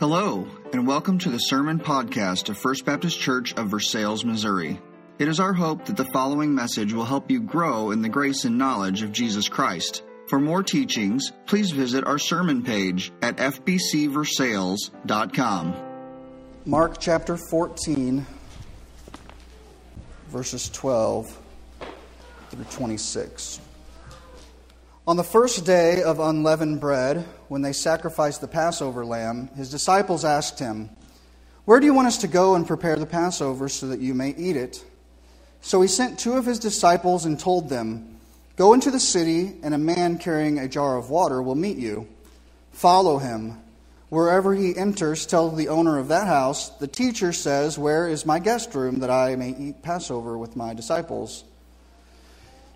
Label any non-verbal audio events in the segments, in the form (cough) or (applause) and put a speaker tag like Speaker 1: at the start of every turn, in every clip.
Speaker 1: Hello, and welcome to the Sermon Podcast of First Baptist Church of Versailles, Missouri. It is our hope that the following message will help you grow in the grace and knowledge of Jesus Christ. For more teachings, please visit our sermon page at fbcversailles.com.
Speaker 2: Mark chapter 14, verses 12 through 26. On the first day of unleavened bread, when they sacrificed the Passover lamb, his disciples asked him, Where do you want us to go and prepare the Passover so that you may eat it? So he sent two of his disciples and told them, Go into the city, and a man carrying a jar of water will meet you. Follow him. Wherever he enters, tell the owner of that house, The teacher says, Where is my guest room that I may eat Passover with my disciples?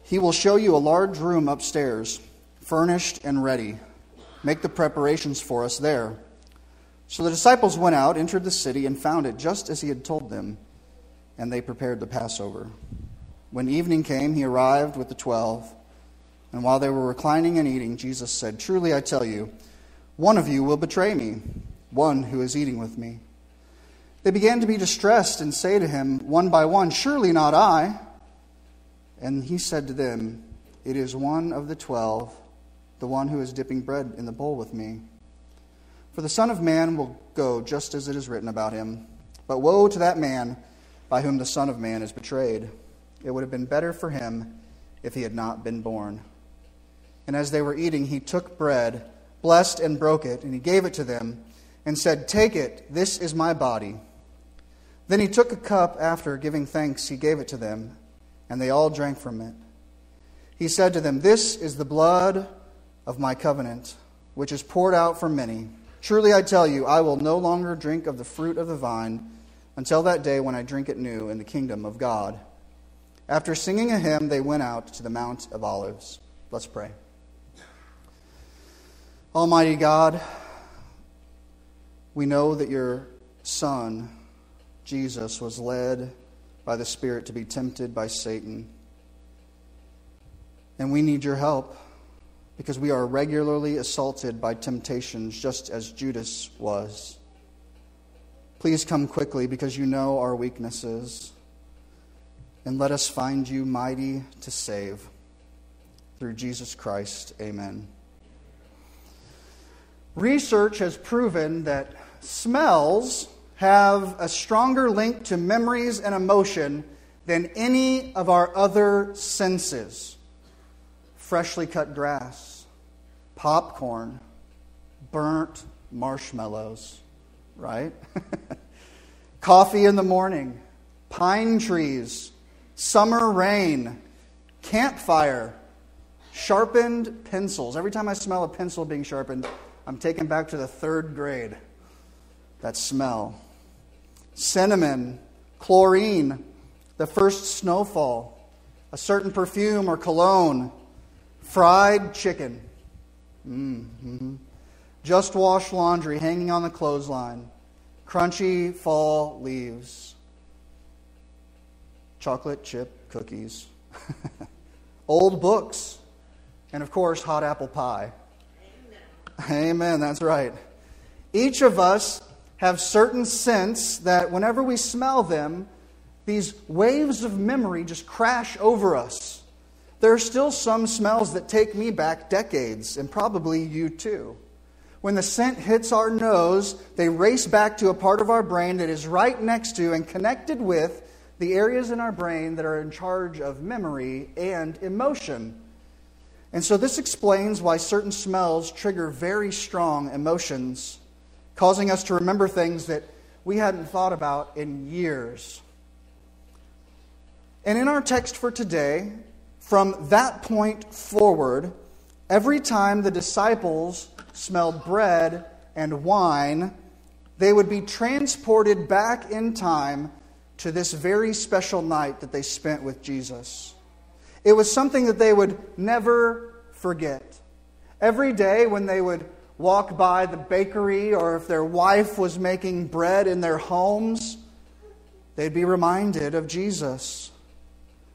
Speaker 2: He will show you a large room upstairs, furnished and ready. Make the preparations for us there. So the disciples went out, entered the city, and found it just as he had told them, and they prepared the Passover. When evening came, he arrived with the twelve. And while they were reclining and eating, Jesus said, Truly I tell you, one of you will betray me, one who is eating with me. They began to be distressed and say to him, one by one, Surely not I. And he said to them, It is one of the twelve, the one who is dipping bread in the bowl with me. For the Son of Man will go just as it is written about him. But woe to that man by whom the Son of Man is betrayed. It would have been better for him if he had not been born. And as they were eating, he took bread, blessed and broke it, and he gave it to them, and said, Take it, this is my body. Then he took a cup after giving thanks, he gave it to them and they all drank from it. He said to them, This is the blood of my covenant, which is poured out for many. Truly I tell you, I will no longer drink of the fruit of the vine until that day when I drink it new in the kingdom of God. After singing a hymn, they went out to the Mount of Olives. Let's pray. Almighty God, we know that your Son, Jesus, was led by the Spirit to be tempted by Satan. And we need your help because we are regularly assaulted by temptations just as Judas was. Please come quickly because you know our weaknesses. And let us find you mighty to save. Through Jesus Christ, amen. Research has proven that smells have a stronger link to memories and emotion than any of our other senses. Freshly cut grass, popcorn, burnt marshmallows, right? (laughs) Coffee in the morning, pine trees, summer rain, campfire, sharpened pencils. Every time I smell a pencil being sharpened, I'm taken back to the third grade. That smell cinnamon, chlorine, the first snowfall, a certain perfume or cologne, fried chicken, mm-hmm. just washed laundry hanging on the clothesline, crunchy fall leaves, chocolate chip cookies, (laughs) old books, and of course, hot apple pie. Amen. Amen, that's right. Each of us have certain scents that whenever we smell them, these waves of memory just crash over us. There are still some smells that take me back decades, and probably you too. When the scent hits our nose, they race back to a part of our brain that is right next to and connected with the areas in our brain that are in charge of memory and emotion. And so, this explains why certain smells trigger very strong emotions causing us to remember things that we hadn't thought about in years. And in our text for today, from that point forward, every time the disciples smelled bread and wine, they would be transported back in time to this very special night that they spent with Jesus. It was something that they would never forget. Every day when they would walk by the bakery or if their wife was making bread in their homes, they'd be reminded of Jesus.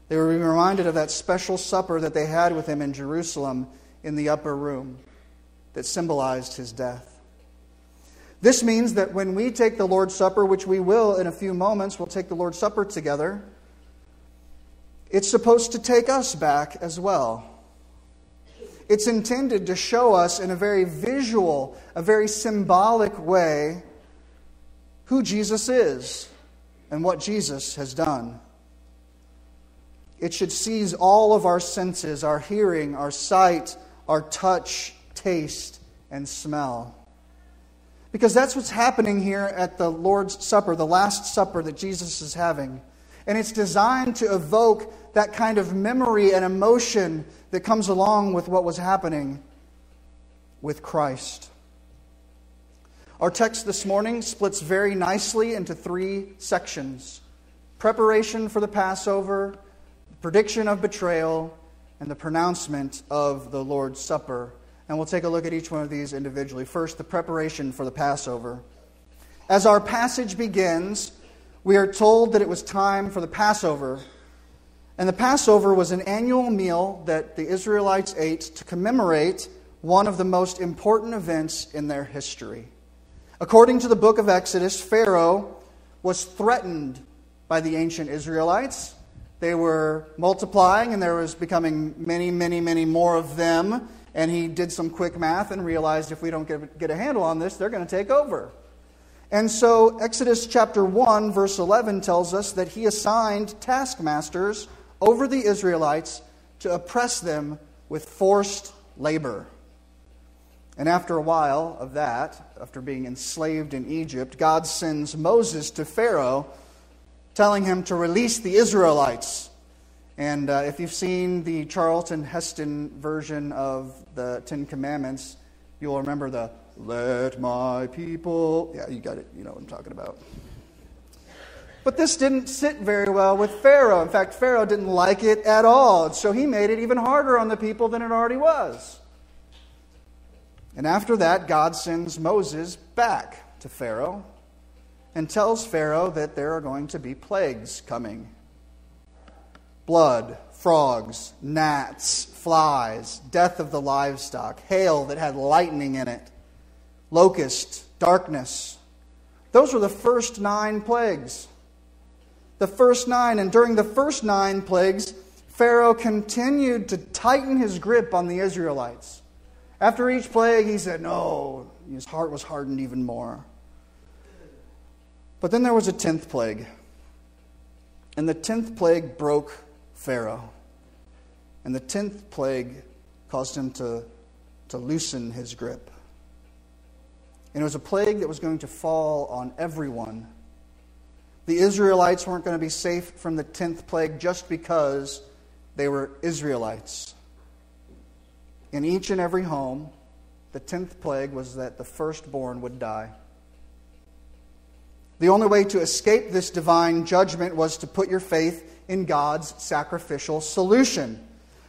Speaker 2: They would be reminded of that special supper that they had with him in Jerusalem in the upper room that symbolized his death. This means that when we take the Lord's Supper, which we will in a few moments, we'll take the Lord's Supper together, it's supposed to take us back as well. It's intended to show us in a very visual, a very symbolic way who Jesus is and what Jesus has done. It should seize all of our senses our hearing, our sight, our touch, taste, and smell. Because that's what's happening here at the Lord's Supper, the Last Supper that Jesus is having. And it's designed to evoke that kind of memory and emotion that comes along with what was happening with Christ. Our text this morning splits very nicely into three sections preparation for the Passover, prediction of betrayal, and the pronouncement of the Lord's Supper. And we'll take a look at each one of these individually. First, the preparation for the Passover. As our passage begins, we are told that it was time for the Passover. And the Passover was an annual meal that the Israelites ate to commemorate one of the most important events in their history. According to the book of Exodus, Pharaoh was threatened by the ancient Israelites. They were multiplying, and there was becoming many, many, many more of them. And he did some quick math and realized if we don't get, get a handle on this, they're going to take over. And so, Exodus chapter 1, verse 11 tells us that he assigned taskmasters over the Israelites to oppress them with forced labor. And after a while of that, after being enslaved in Egypt, God sends Moses to Pharaoh, telling him to release the Israelites. And uh, if you've seen the Charlton Heston version of the Ten Commandments, you'll remember the let my people. Yeah, you got it. You know what I'm talking about. But this didn't sit very well with Pharaoh. In fact, Pharaoh didn't like it at all. So he made it even harder on the people than it already was. And after that, God sends Moses back to Pharaoh and tells Pharaoh that there are going to be plagues coming blood, frogs, gnats, flies, death of the livestock, hail that had lightning in it, locust, darkness. Those were the first nine plagues. The first nine. And during the first nine plagues, Pharaoh continued to tighten his grip on the Israelites. After each plague, he said, No, his heart was hardened even more. But then there was a tenth plague. And the tenth plague broke Pharaoh. And the tenth plague caused him to, to loosen his grip. And it was a plague that was going to fall on everyone. The Israelites weren't going to be safe from the tenth plague just because they were Israelites. In each and every home, the tenth plague was that the firstborn would die. The only way to escape this divine judgment was to put your faith in God's sacrificial solution.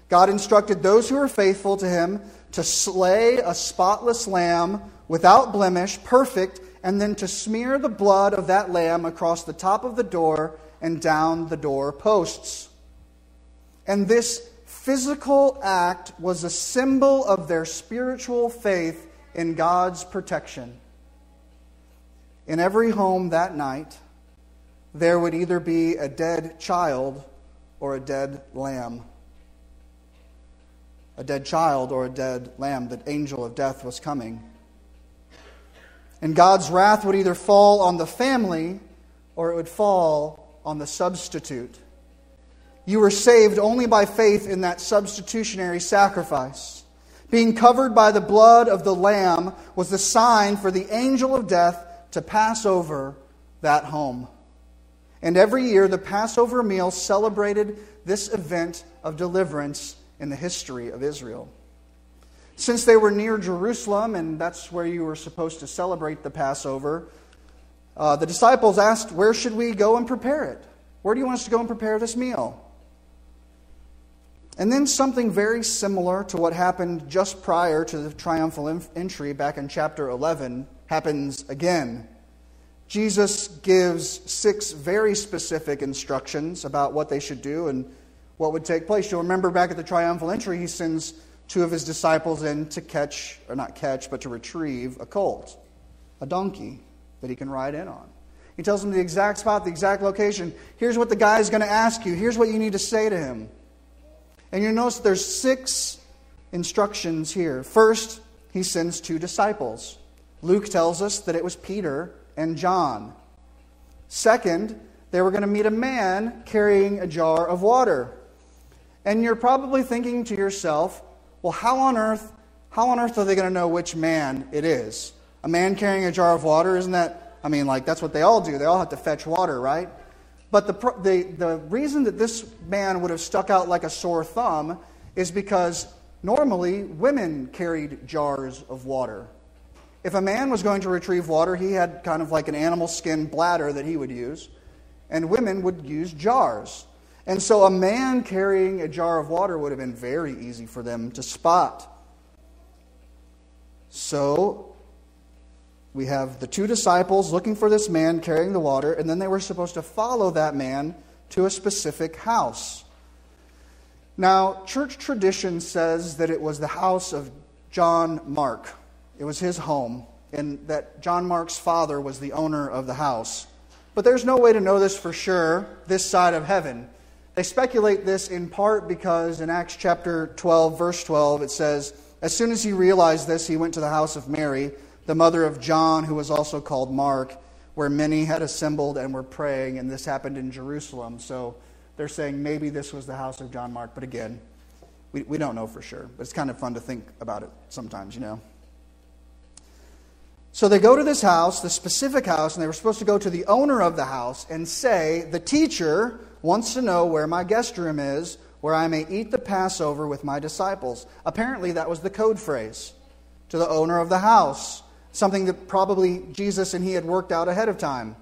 Speaker 2: God instructed those who were faithful to him to slay a spotless lamb without blemish, perfect, and then to smear the blood of that lamb across the top of the door and down the door posts. And this physical act was a symbol of their spiritual faith in God's protection. In every home that night, there would either be a dead child or a dead lamb. A dead child or a dead lamb. The angel of death was coming. And God's wrath would either fall on the family or it would fall on the substitute. You were saved only by faith in that substitutionary sacrifice. Being covered by the blood of the Lamb was the sign for the angel of death to pass over that home. And every year, the Passover meal celebrated this event of deliverance in the history of Israel. Since they were near Jerusalem, and that's where you were supposed to celebrate the Passover, uh, the disciples asked, Where should we go and prepare it? Where do you want us to go and prepare this meal? And then something very similar to what happened just prior to the triumphal entry back in chapter 11 happens again. Jesus gives six very specific instructions about what they should do and what would take place. You'll remember back at the triumphal entry, he sends two of his disciples in to catch, or not catch, but to retrieve a colt. a donkey that he can ride in on. He tells them the exact spot, the exact location. Here's what the guy is going to ask you. Here's what you need to say to him. And you notice there's six instructions here. First, he sends two disciples. Luke tells us that it was Peter and John. Second, they were going to meet a man carrying a jar of water. And you're probably thinking to yourself, well, how on earth, how on earth are they going to know which man it is? A man carrying a jar of water, isn't that, I mean, like, that's what they all do. They all have to fetch water, right? But the, the, the reason that this man would have stuck out like a sore thumb is because normally women carried jars of water. If a man was going to retrieve water, he had kind of like an animal skin bladder that he would use, and women would use jars. And so a man carrying a jar of water would have been very easy for them to spot. So we have the two disciples looking for this man carrying the water, and then they were supposed to follow that man to a specific house. Now, church tradition says that it was the house of John Mark. It was his home, and that John Mark's father was the owner of the house. But there's no way to know this for sure this side of heaven. They speculate this in part because in Acts chapter 12, verse 12, it says, As soon as he realized this, he went to the house of Mary, the mother of John, who was also called Mark, where many had assembled and were praying, and this happened in Jerusalem. So they're saying maybe this was the house of John Mark, but again, we, we don't know for sure. But it's kind of fun to think about it sometimes, you know. So they go to this house, the specific house, and they were supposed to go to the owner of the house and say, The teacher wants to know where my guest room is, where I may eat the Passover with my disciples. Apparently, that was the code phrase to the owner of the house, something that probably Jesus and he had worked out ahead of time.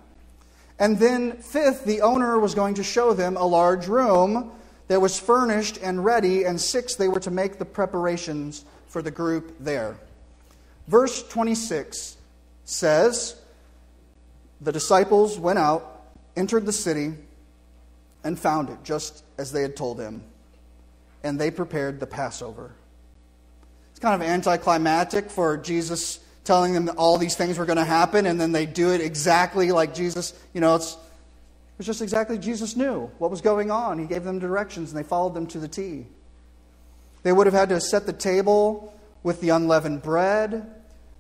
Speaker 2: And then, fifth, the owner was going to show them a large room that was furnished and ready. And sixth, they were to make the preparations for the group there. Verse 26 says The disciples went out, entered the city, and found it just as they had told him. And they prepared the Passover. It's kind of anticlimactic for Jesus telling them that all these things were going to happen, and then they do it exactly like Jesus. You know, it's, it's just exactly Jesus knew what was going on. He gave them directions, and they followed them to the T. They would have had to set the table with the unleavened bread.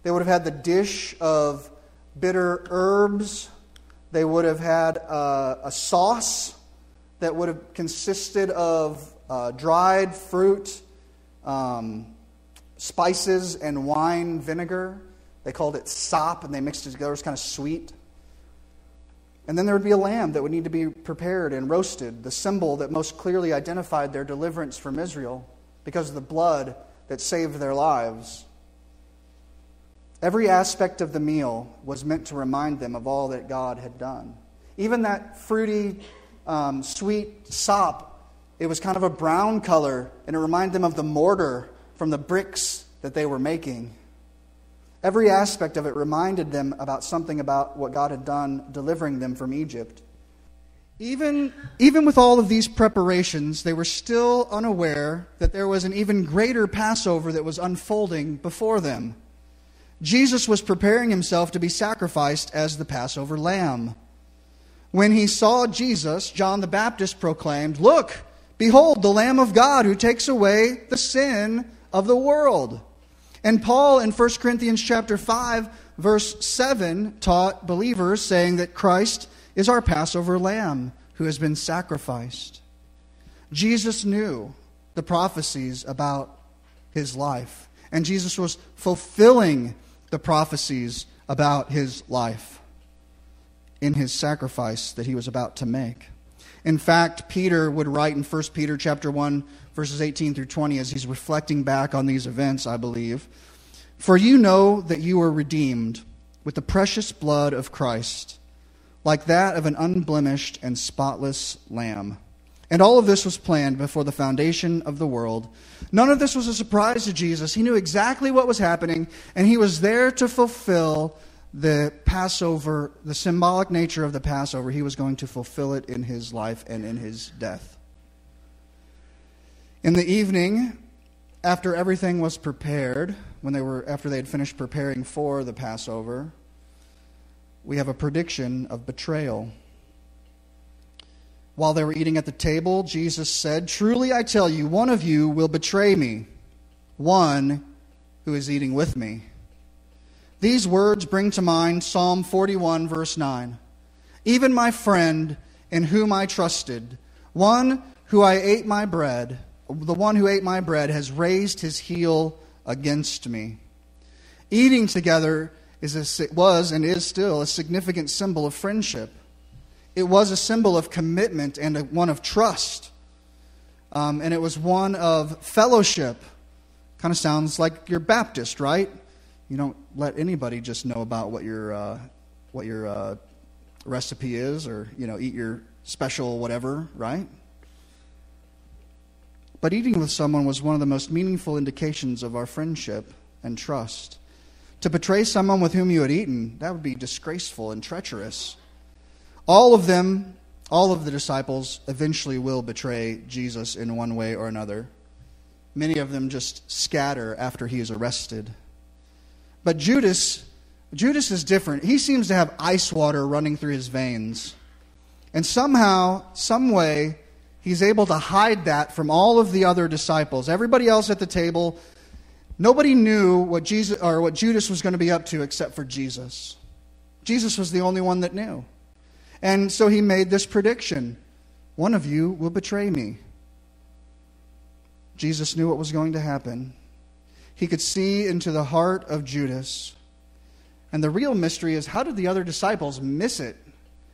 Speaker 2: They would have had the dish of bitter herbs. They would have had a, a sauce that would have consisted of uh, dried fruit, um, spices, and wine vinegar. They called it sop, and they mixed it together. It was kind of sweet. And then there would be a lamb that would need to be prepared and roasted, the symbol that most clearly identified their deliverance from Israel because of the blood that saved their lives. Every aspect of the meal was meant to remind them of all that God had done. Even that fruity um, sweet sop. It was kind of a brown color, and it reminded them of the mortar from the bricks that they were making. Every aspect of it reminded them about something about what God had done delivering them from Egypt. Even, even with all of these preparations, they were still unaware that there was an even greater Passover that was unfolding before them. Jesus was preparing himself to be sacrificed as the Passover lamb. When he saw Jesus, John the Baptist proclaimed, Look, behold, the Lamb of God who takes away the sin of the world. And Paul in 1 Corinthians chapter 5, verse 7, taught believers, saying that Christ is our Passover lamb who has been sacrificed. Jesus knew the prophecies about his life, and Jesus was fulfilling the prophecies about his life in his sacrifice that he was about to make. In fact, Peter would write in 1 Peter chapter 1 verses 18 through 20 as he's reflecting back on these events, I believe, for you know that you were redeemed with the precious blood of Christ, like that of an unblemished and spotless lamb. And all of this was planned before the foundation of the world. None of this was a surprise to Jesus. He knew exactly what was happening, and he was there to fulfill the Passover, the symbolic nature of the Passover, he was going to fulfill it in his life and in his death. In the evening, after everything was prepared, when they were after they had finished preparing for the Passover, we have a prediction of betrayal. While they were eating at the table, Jesus said, Truly I tell you, one of you will betray me, one who is eating with me. These words bring to mind Psalm 41, verse 9. Even my friend in whom I trusted, one who I ate my bread, the one who ate my bread has raised his heel against me. Eating together is a, was and is still a significant symbol of friendship. It was a symbol of commitment and a, one of trust. Um, and it was one of fellowship. Kind of sounds like you're Baptist, right? You don't let anybody just know about what your, uh, what your uh, recipe is or, you know, eat your special whatever, right? But eating with someone was one of the most meaningful indications of our friendship and trust. To betray someone with whom you had eaten, that would be disgraceful and treacherous. All of them, all of the disciples, eventually will betray Jesus in one way or another. Many of them just scatter after he is arrested. But Judas, Judas is different. He seems to have ice water running through his veins. And somehow, some way, he's able to hide that from all of the other disciples. Everybody else at the table, nobody knew what Jesus or what Judas was going to be up to except for Jesus. Jesus was the only one that knew. And so he made this prediction. One of you will betray me. Jesus knew what was going to happen. He could see into the heart of Judas. And the real mystery is how did the other disciples miss it?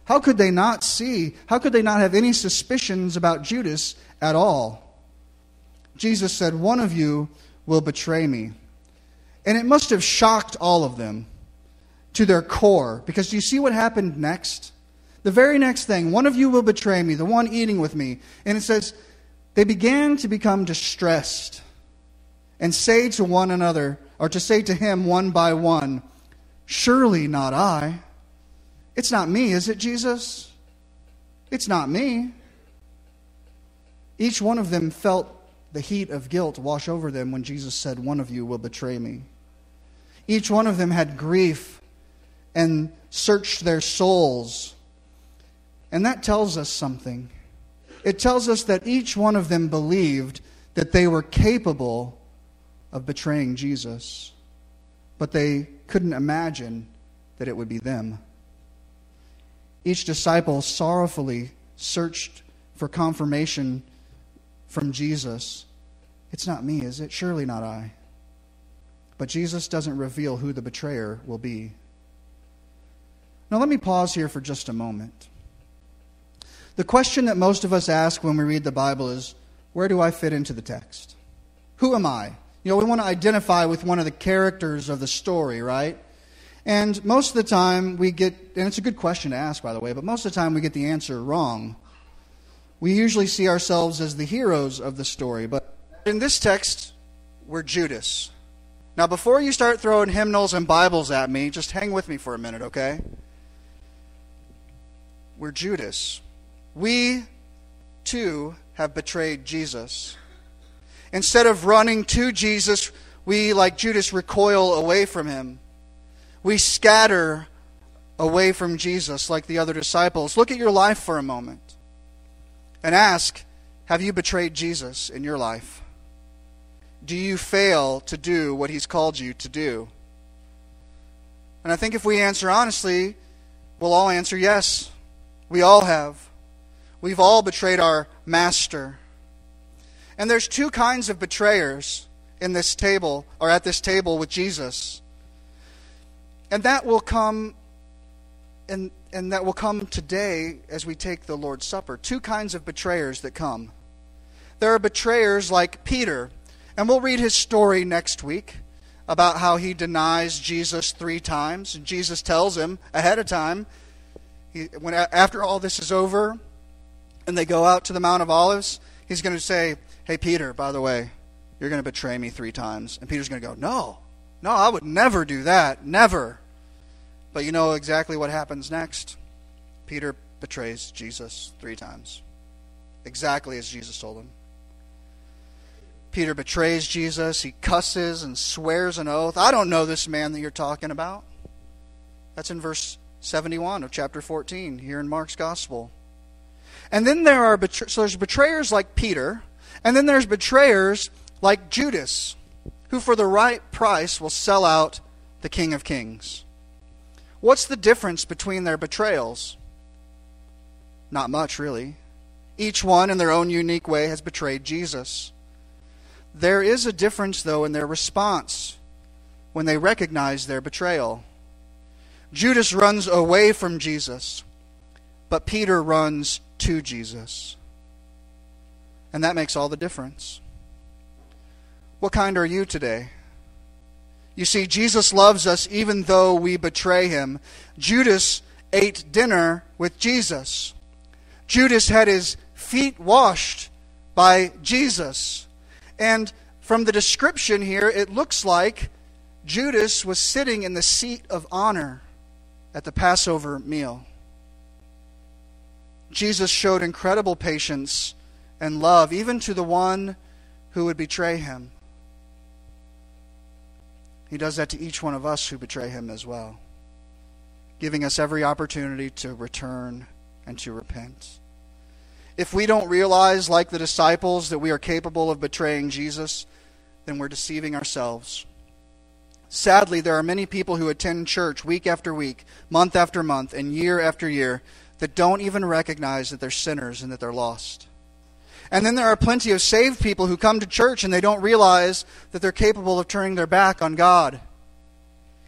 Speaker 2: How could they not see? How could they not have any suspicions about Judas at all? Jesus said, One of you will betray me. And it must have shocked all of them to their core. Because do you see what happened next? The very next thing, one of you will betray me, the one eating with me. And it says, they began to become distressed and say to one another, or to say to him one by one, Surely not I. It's not me, is it, Jesus? It's not me. Each one of them felt the heat of guilt wash over them when Jesus said, One of you will betray me. Each one of them had grief and searched their souls. And that tells us something. It tells us that each one of them believed that they were capable of betraying Jesus, but they couldn't imagine that it would be them. Each disciple sorrowfully searched for confirmation from Jesus. It's not me, is it? Surely not I. But Jesus doesn't reveal who the betrayer will be. Now, let me pause here for just a moment. The question that most of us ask when we read the Bible is where do I fit into the text? Who am I? You know, we want to identify with one of the characters of the story, right? And most of the time we get, and it's a good question to ask, by the way, but most of the time we get the answer wrong. We usually see ourselves as the heroes of the story, but in this text, we're Judas. Now, before you start throwing hymnals and Bibles at me, just hang with me for a minute, okay? We're Judas. We, too, have betrayed Jesus. Instead of running to Jesus, we, like Judas, recoil away from him we scatter away from Jesus like the other disciples. Look at your life for a moment and ask Have you betrayed Jesus in your life? Do you fail to do what he's called you to do? And I think if we answer honestly, we'll all answer yes. We all have. We've all betrayed our master. And there's two kinds of betrayers in this table, or at this table with Jesus. And that will come and, and that will come today as we take the Lord's Supper. Two kinds of betrayers that come. There are betrayers like Peter, and we'll read his story next week about how he denies Jesus three times. And Jesus tells him ahead of time, he, when after all this is over, and they go out to the Mount of Olives, he's going to say, "Hey Peter, by the way, you're going to betray me three times." And Peter's going to go, "No, no, I would never do that. Never. But you know exactly what happens next. Peter betrays Jesus three times. Exactly as Jesus told him. Peter betrays Jesus. He cusses and swears an oath. I don't know this man that you're talking about. That's in verse 71 of chapter 14 here in Mark's Gospel. And then there are so there's betrayers like Peter, and then there's betrayers like Judas, who for the right price will sell out the King of Kings. What's the difference between their betrayals? Not much, really. Each one, in their own unique way, has betrayed Jesus. There is a difference, though, in their response when they recognize their betrayal. Judas runs away from Jesus, but Peter runs to Jesus. And that makes all the difference. What kind are you today? You see, Jesus loves us even though we betray him. Judas ate dinner with Jesus. Judas had his feet washed by Jesus. And from the description here, it looks like Judas was sitting in the seat of honor at the Passover meal. Jesus showed incredible patience and love, even to the one who would betray him. He does that to each one of us who betray him as well, giving us every opportunity to return and to repent. If we don't realize, like the disciples, that we are capable of betraying Jesus, then we're deceiving ourselves. Sadly, there are many people who attend church week after week, month after month, and year after year that don't even recognize that they're sinners and that they're lost. And then there are plenty of saved people who come to church and they don't realize that they're capable of turning their back on God.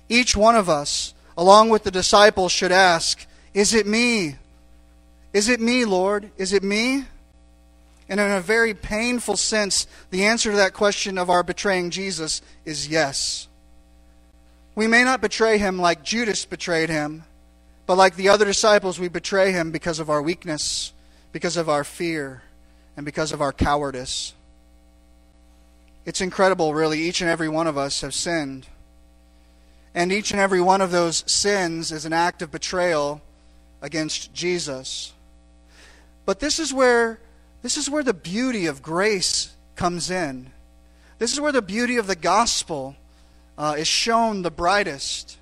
Speaker 2: Each one of us, along with the disciples, should ask Is it me? Is it me, Lord? Is it me? And in a very painful sense, the answer to that question of our betraying Jesus is yes. We may not betray him like Judas betrayed him, but like the other disciples, we betray him because of our weakness, because of our fear, and because of our cowardice. It's incredible, really. Each and every one of us have sinned. And each and every one of those sins is an act of betrayal against Jesus. But this is where this is where the beauty of grace comes in. This is where the beauty of the gospel uh, is shown the brightest.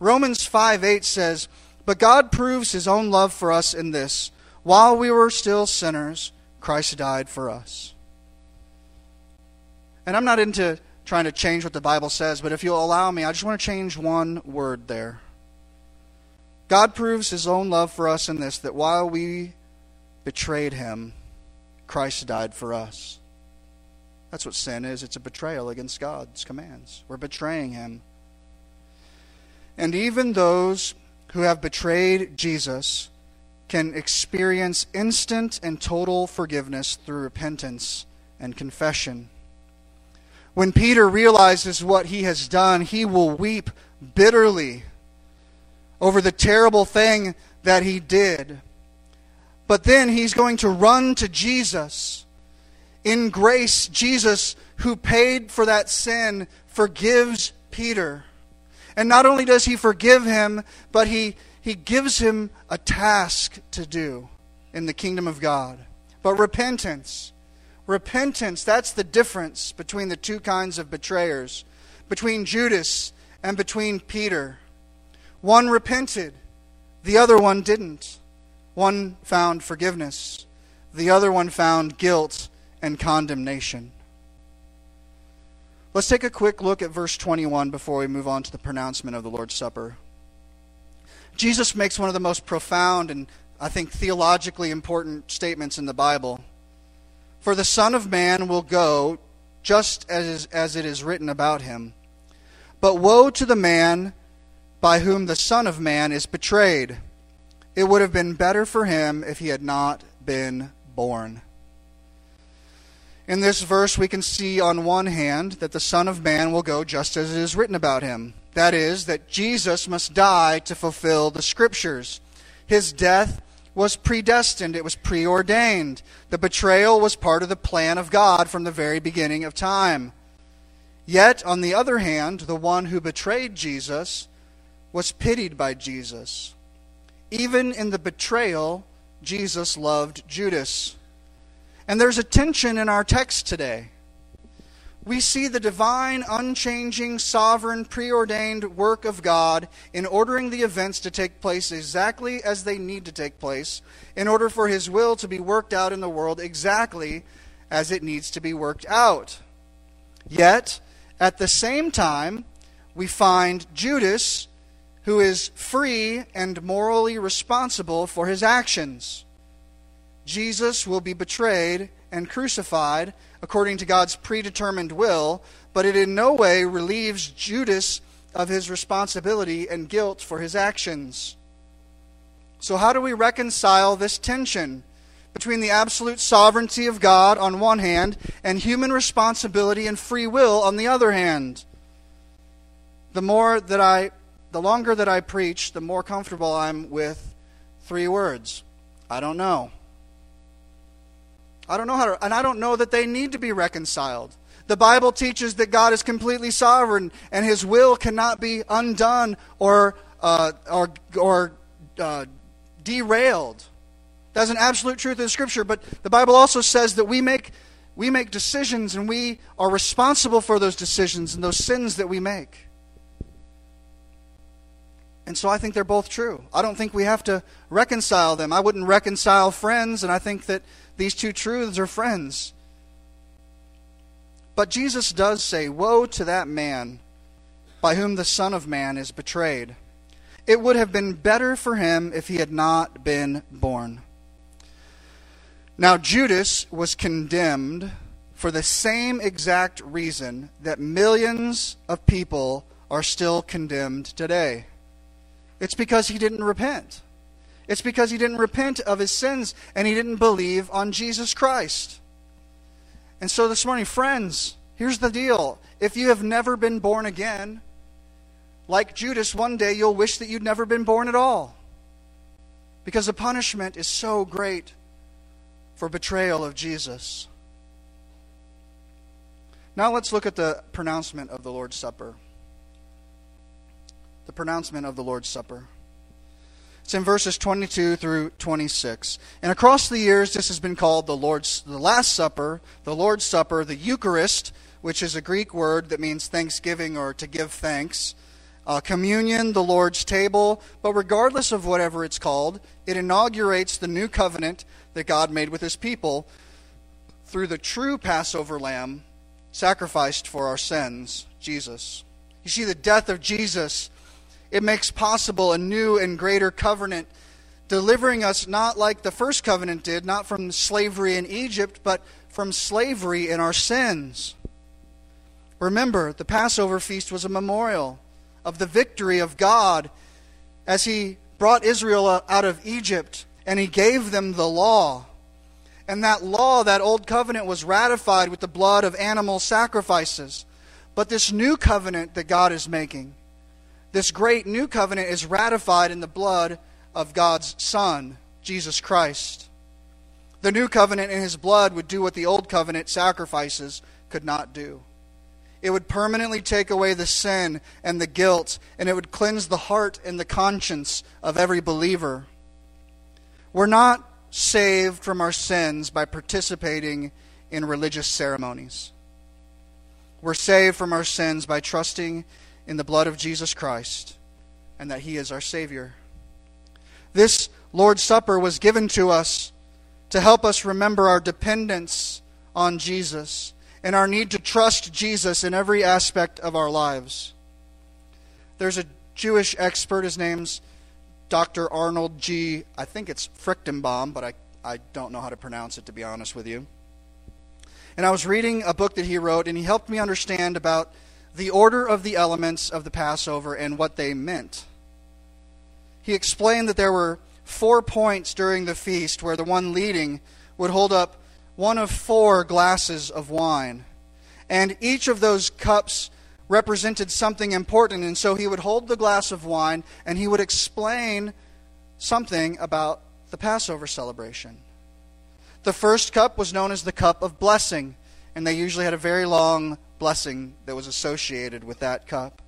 Speaker 2: Romans 5 8 says, But God proves his own love for us in this while we were still sinners, Christ died for us. And I'm not into trying to change what the Bible says, but if you'll allow me, I just want to change one word there. God proves his own love for us in this that while we betrayed him, Christ died for us. That's what sin is it's a betrayal against God's commands. We're betraying him. And even those who have betrayed Jesus can experience instant and total forgiveness through repentance and confession. When Peter realizes what he has done, he will weep bitterly over the terrible thing that he did. But then he's going to run to Jesus. In grace, Jesus, who paid for that sin, forgives Peter. And not only does he forgive him, but he, he gives him a task to do in the kingdom of God. But repentance, repentance, that's the difference between the two kinds of betrayers, between Judas and between Peter. One repented, the other one didn't. One found forgiveness, the other one found guilt and condemnation. Let's take a quick look at verse 21 before we move on to the pronouncement of the Lord's Supper. Jesus makes one of the most profound and I think theologically important statements in the Bible. For the Son of Man will go just as, as it is written about him. But woe to the man by whom the Son of Man is betrayed. It would have been better for him if he had not been born. In this verse, we can see on one hand that the Son of Man will go just as it is written about him. That is, that Jesus must die to fulfill the Scriptures. His death was predestined, it was preordained. The betrayal was part of the plan of God from the very beginning of time. Yet, on the other hand, the one who betrayed Jesus was pitied by Jesus. Even in the betrayal, Jesus loved Judas. And there's a tension in our text today. we see the divine, unchanging, sovereign, preordained work of God in ordering the events to take place exactly as they need to take place, in order for His will to be worked out in the world exactly as it needs to be worked out. Yet, at the same time, we find Judas, who is free and morally responsible for his actions. Jesus will be betrayed and crucified according to God's predetermined will, but it in no way relieves Judas of his responsibility and guilt for his actions. So, how do we reconcile this tension between the absolute sovereignty of God on one hand and human responsibility and free will on the other hand? The more that I the longer that I preach, the more comfortable I'm with three words. I don't know. I don't know how to, and I don't know that they need to be reconciled. The Bible teaches that God is completely sovereign and his will cannot be undone or, uh, or, or uh, derailed. That's an absolute truth in Scripture, but the Bible also says that we make, we make decisions and we are responsible for those decisions and those sins that we make. And so I think they're both true. I don't think we have to reconcile them. I wouldn't reconcile friends, and I think that these two truths are friends. But Jesus does say, Woe to that man by whom the Son of Man is betrayed. It would have been better for him if he had not been born. Now, Judas was condemned for the same exact reason that millions of people are still condemned today. It's because he didn't repent. It's because he didn't repent of his sins and he didn't believe on Jesus Christ. And so this morning, friends, here's the deal. If you have never been born again, like Judas, one day you'll wish that you'd never been born at all. Because the punishment is so great for betrayal of Jesus. Now let's look at the pronouncement of the Lord's Supper the pronouncement of the Lord's Supper. It's in verses 22 through 26. And across the years, this has been called the Lord's, the Last Supper, the Lord's Supper, the Eucharist, which is a Greek word that means thanksgiving or to give thanks. Uh, communion, the Lord's table, but regardless of whatever it's called, it inaugurates the new covenant that God made with his people through the true Passover lamb sacrificed for our sins, Jesus. You see, the death of Jesus it makes possible a new and greater covenant, delivering us not like the first covenant did, not from slavery in Egypt, but from slavery in our sins. Remember, the Passover feast was a memorial of the victory of God as He brought Israel out of Egypt and He gave them the law. And that law, that old covenant, was ratified with the blood of animal sacrifices. But this new covenant that God is making, this great new covenant is ratified in the blood of God's Son, Jesus Christ. The new covenant in his blood would do what the old covenant sacrifices could not do. It would permanently take away the sin and the guilt, and it would cleanse the heart and the conscience of every believer. We're not saved from our sins by participating in religious ceremonies. We're saved from our sins by trusting in the blood of Jesus Christ and that He is our Savior. This Lord's Supper was given to us to help us remember our dependence on Jesus and our need to trust Jesus in every aspect of our lives. There's a Jewish expert, his name's Dr. Arnold G. I think it's Fruchtenbaum, but I, I don't know how to pronounce it to be honest with you. And I was reading a book that he wrote, and he helped me understand about the order of the elements of the Passover and what they meant. He explained that there were four points during the feast where the one leading would hold up one of four glasses of wine. And each of those cups represented something important. And so he would hold the glass of wine and he would explain something about the Passover celebration. The first cup was known as the cup of blessing, and they usually had a very long blessing that was associated with that cup.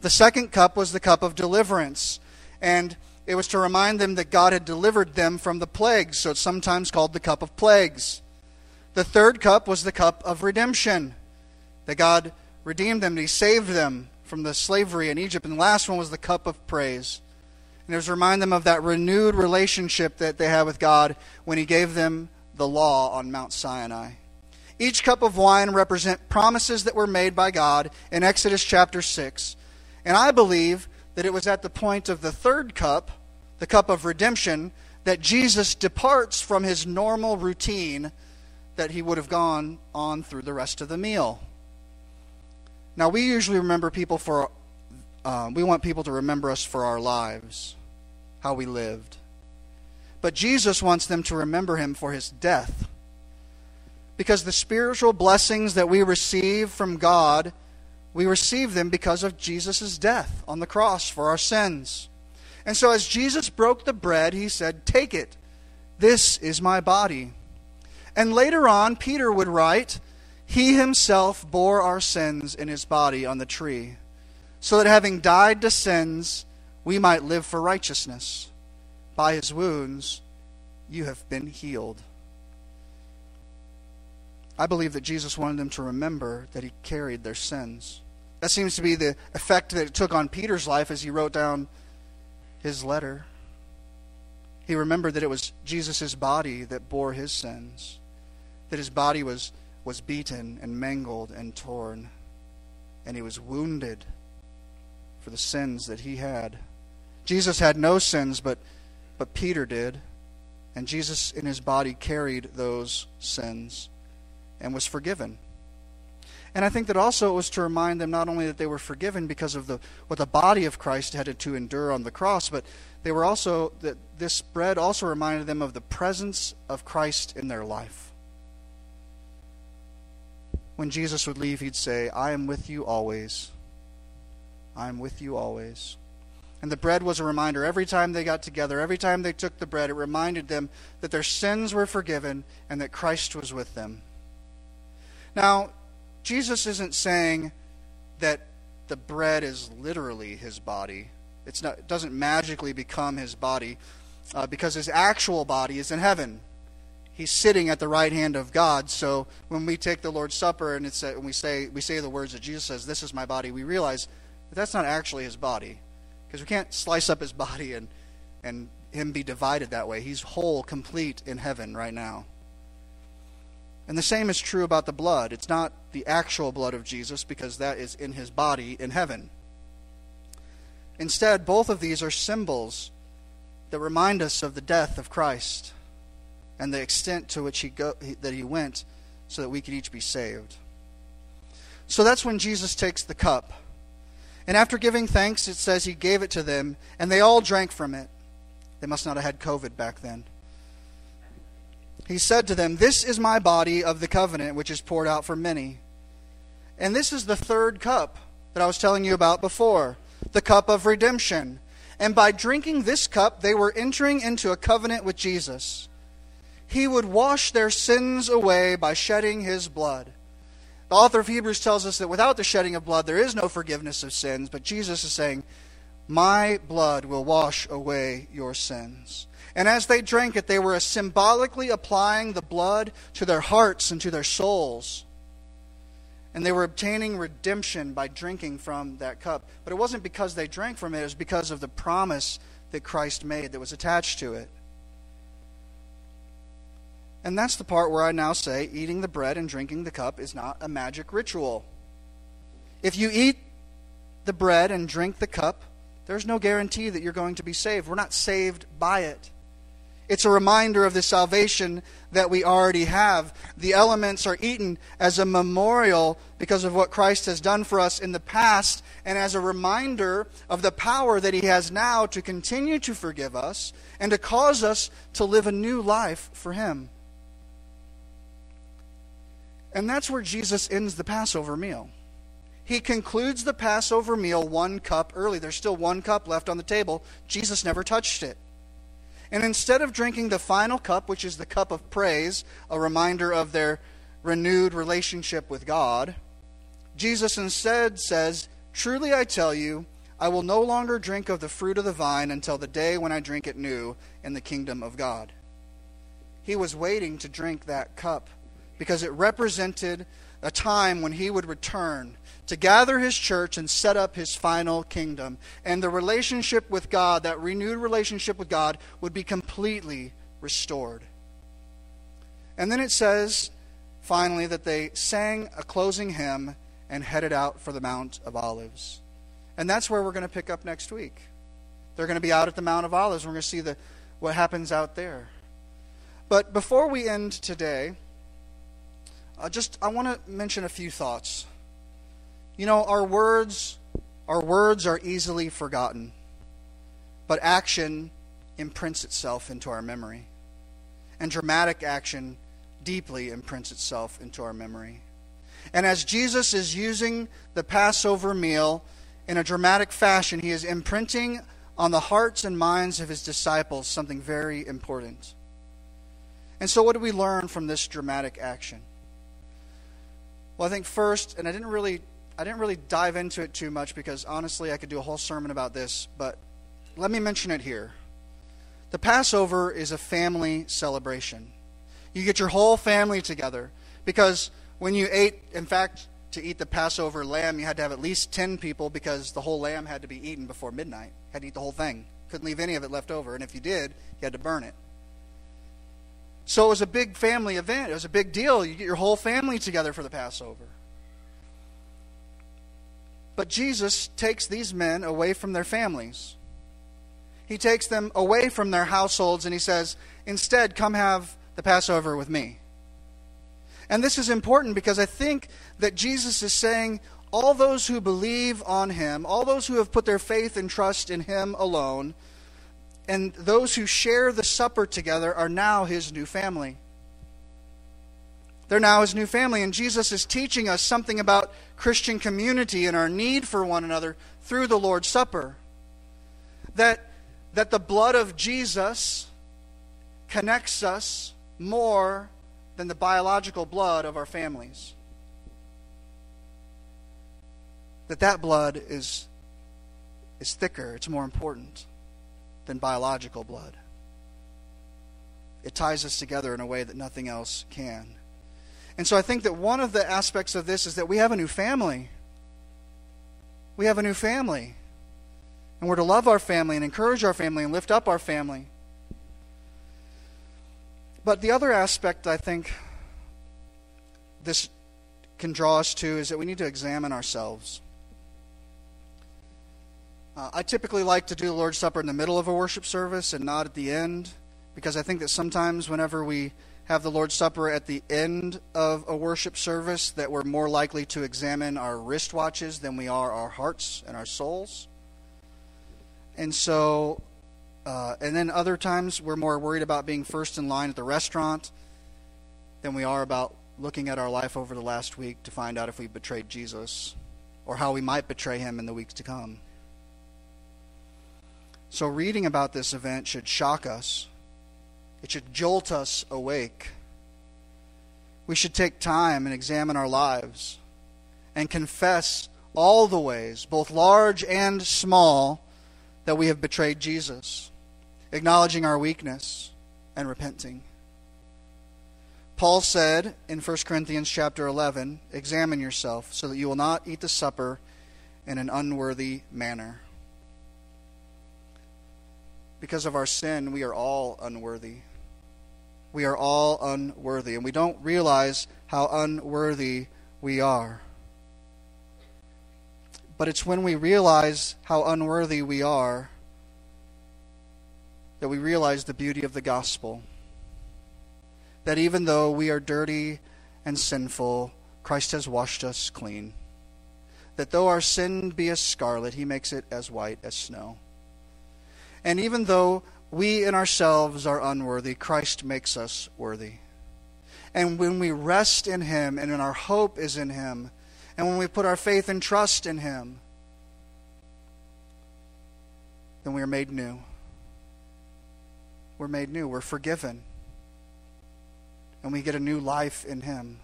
Speaker 2: The second cup was the cup of deliverance, and it was to remind them that God had delivered them from the plagues, so it's sometimes called the cup of plagues. The third cup was the cup of redemption, that God redeemed them, He saved them from the slavery in Egypt. And the last one was the cup of praise. And it was to remind them of that renewed relationship that they had with God when He gave them the law on Mount Sinai. Each cup of wine represent promises that were made by God in Exodus chapter 6. And I believe that it was at the point of the third cup, the cup of redemption, that Jesus departs from his normal routine that he would have gone on through the rest of the meal. Now, we usually remember people for, uh, we want people to remember us for our lives, how we lived. But Jesus wants them to remember him for his death. Because the spiritual blessings that we receive from God, we receive them because of Jesus' death on the cross for our sins. And so, as Jesus broke the bread, he said, Take it. This is my body. And later on, Peter would write, He himself bore our sins in his body on the tree, so that having died to sins, we might live for righteousness. By his wounds, you have been healed. I believe that Jesus wanted them to remember that he carried their sins. That seems to be the effect that it took on Peter's life as he wrote down his letter. He remembered that it was Jesus' body that bore his sins, that his body was, was beaten and mangled and torn, and he was wounded for the sins that he had. Jesus had no sins, but, but Peter did, and Jesus in his body carried those sins and was forgiven. And I think that also it was to remind them not only that they were forgiven because of the what the body of Christ had to endure on the cross, but they were also that this bread also reminded them of the presence of Christ in their life. When Jesus would leave, he'd say, I am with you always. I am with you always. And the bread was a reminder. Every time they got together, every time they took the bread, it reminded them that their sins were forgiven and that Christ was with them. Now, Jesus isn't saying that the bread is literally his body. It's not, it doesn't magically become his body uh, because his actual body is in heaven. He's sitting at the right hand of God. So when we take the Lord's Supper and it's, uh, we say, we say the words that Jesus says, This is my body, we realize that that's not actually his body. Because we can't slice up his (laughs) body and, and him be divided that way. He's whole, complete in heaven right now. And the same is true about the blood. It's not the actual blood of Jesus because that is in his body in heaven. Instead, both of these are symbols that remind us of the death of Christ and the extent to which he go, that he went so that we could each be saved. So that's when Jesus takes the cup. And after giving thanks, it says he gave it to them, and they all drank from it. They must not have had COVID back then he said to them, This is my body of the covenant, which is poured out for many. And this is the third cup that I was telling you about before the cup of redemption. And by drinking this cup, they were entering into a covenant with Jesus. He would wash their sins away by shedding his blood. The author of Hebrews tells us that without the shedding of blood, there is no forgiveness of sins. But Jesus is saying, My blood will wash away your sins. And as they drank it, they were symbolically applying the blood to their hearts and to their souls. And they were obtaining redemption by drinking from that cup. But it wasn't because they drank from it, it was because of the promise that Christ made that was attached to it. And that's the part where I now say eating the bread and drinking the cup is not a magic ritual. If you eat the bread and drink the cup, there's no guarantee that you're going to be saved. We're not saved by it. It's a reminder of the salvation that we already have. The elements are eaten as a memorial because of what Christ has done for us in the past and as a reminder of the power that He has now to continue to forgive us and to cause us to live a new life for Him. And that's where Jesus ends the Passover meal. He concludes the Passover meal one cup early. There's still one cup left on the table. Jesus never touched it. And instead of drinking the final cup, which is the cup of praise, a reminder of their renewed relationship with God, Jesus instead says, Truly I tell you, I will no longer drink of the fruit of the vine until the day when I drink it new in the kingdom of God. He was waiting to drink that cup because it represented a time when he would return to gather his church and set up his final kingdom. And the relationship with God, that renewed relationship with God, would be completely restored. And then it says, finally, that they sang a closing hymn and headed out for the Mount of Olives. And that's where we're going to pick up next week. They're going to be out at the Mount of Olives. We're going to see the, what happens out there. But before we end today, uh, just I want to mention a few thoughts. You know, our words, our words are easily forgotten, but action imprints itself into our memory, and dramatic action deeply imprints itself into our memory. And as Jesus is using the Passover meal in a dramatic fashion, he is imprinting on the hearts and minds of his disciples something very important. And so, what do we learn from this dramatic action? Well, I think first, and I didn't really, I didn't really dive into it too much because honestly, I could do a whole sermon about this, but let me mention it here. The Passover is a family celebration. You get your whole family together because when you ate, in fact, to eat the Passover lamb, you had to have at least 10 people because the whole lamb had to be eaten before midnight. You had to eat the whole thing. Couldn't leave any of it left over. And if you did, you had to burn it. So it was a big family event. It was a big deal. You get your whole family together for the Passover. But Jesus takes these men away from their families. He takes them away from their households and he says, Instead, come have the Passover with me. And this is important because I think that Jesus is saying all those who believe on him, all those who have put their faith and trust in him alone, and those who share the supper together are now his new family. They're now his new family, and Jesus is teaching us something about Christian community and our need for one another through the Lord's Supper. That, that the blood of Jesus connects us more than the biological blood of our families. That that blood is, is thicker, it's more important than biological blood. It ties us together in a way that nothing else can. And so I think that one of the aspects of this is that we have a new family. We have a new family. And we're to love our family and encourage our family and lift up our family. But the other aspect I think this can draw us to is that we need to examine ourselves. Uh, I typically like to do the Lord's Supper in the middle of a worship service and not at the end because I think that sometimes whenever we have the Lord's Supper at the end of a worship service that we're more likely to examine our wristwatches than we are our hearts and our souls. And so uh, and then other times we're more worried about being first in line at the restaurant than we are about looking at our life over the last week to find out if we betrayed Jesus or how we might betray him in the weeks to come. So, reading about this event should shock us, it should jolt us awake. We should take time and examine our lives and confess all the ways, both large and small, that we have betrayed Jesus, acknowledging our weakness and repenting. Paul said in 1 Corinthians chapter 11, examine yourself so that you will not eat the supper in an unworthy manner. Because of our sin, we are all unworthy. We are all unworthy, and we don't realize how unworthy we are. But it's when we realize how unworthy we are that we realize the beauty of the gospel. That even though we are dirty and sinful, Christ has washed us clean. That though our sin be as scarlet, he makes it as white as snow. And even though we in ourselves are unworthy, Christ makes us worthy. And when we rest in Him and when our hope is in Him, and when we put our faith and trust in Him, then we are made new. We're made new. We're forgiven. And we get a new life in Him.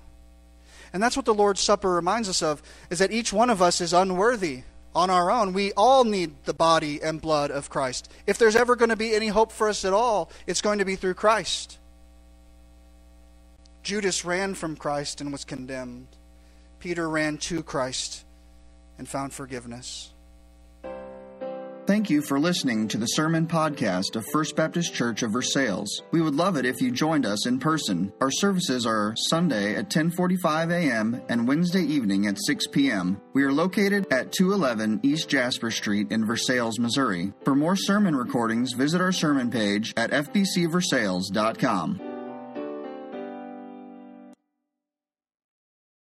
Speaker 2: And that's what the Lord's Supper reminds us of, is that each one of us is unworthy on our own. We all need the body and blood of Christ. If there's ever going to be any hope for us at all, it's going to be through Christ. Judas ran from Christ and was condemned. Peter ran to Christ and found forgiveness.
Speaker 1: Thank you for listening to the sermon podcast of First Baptist Church of Versailles. We would love it if you joined us in person. Our services are Sunday at 10:45 a.m. and Wednesday evening at 6 p.m. We are located at 211 East Jasper Street in Versailles, Missouri. For more sermon recordings, visit our sermon page at fbcversailles.com.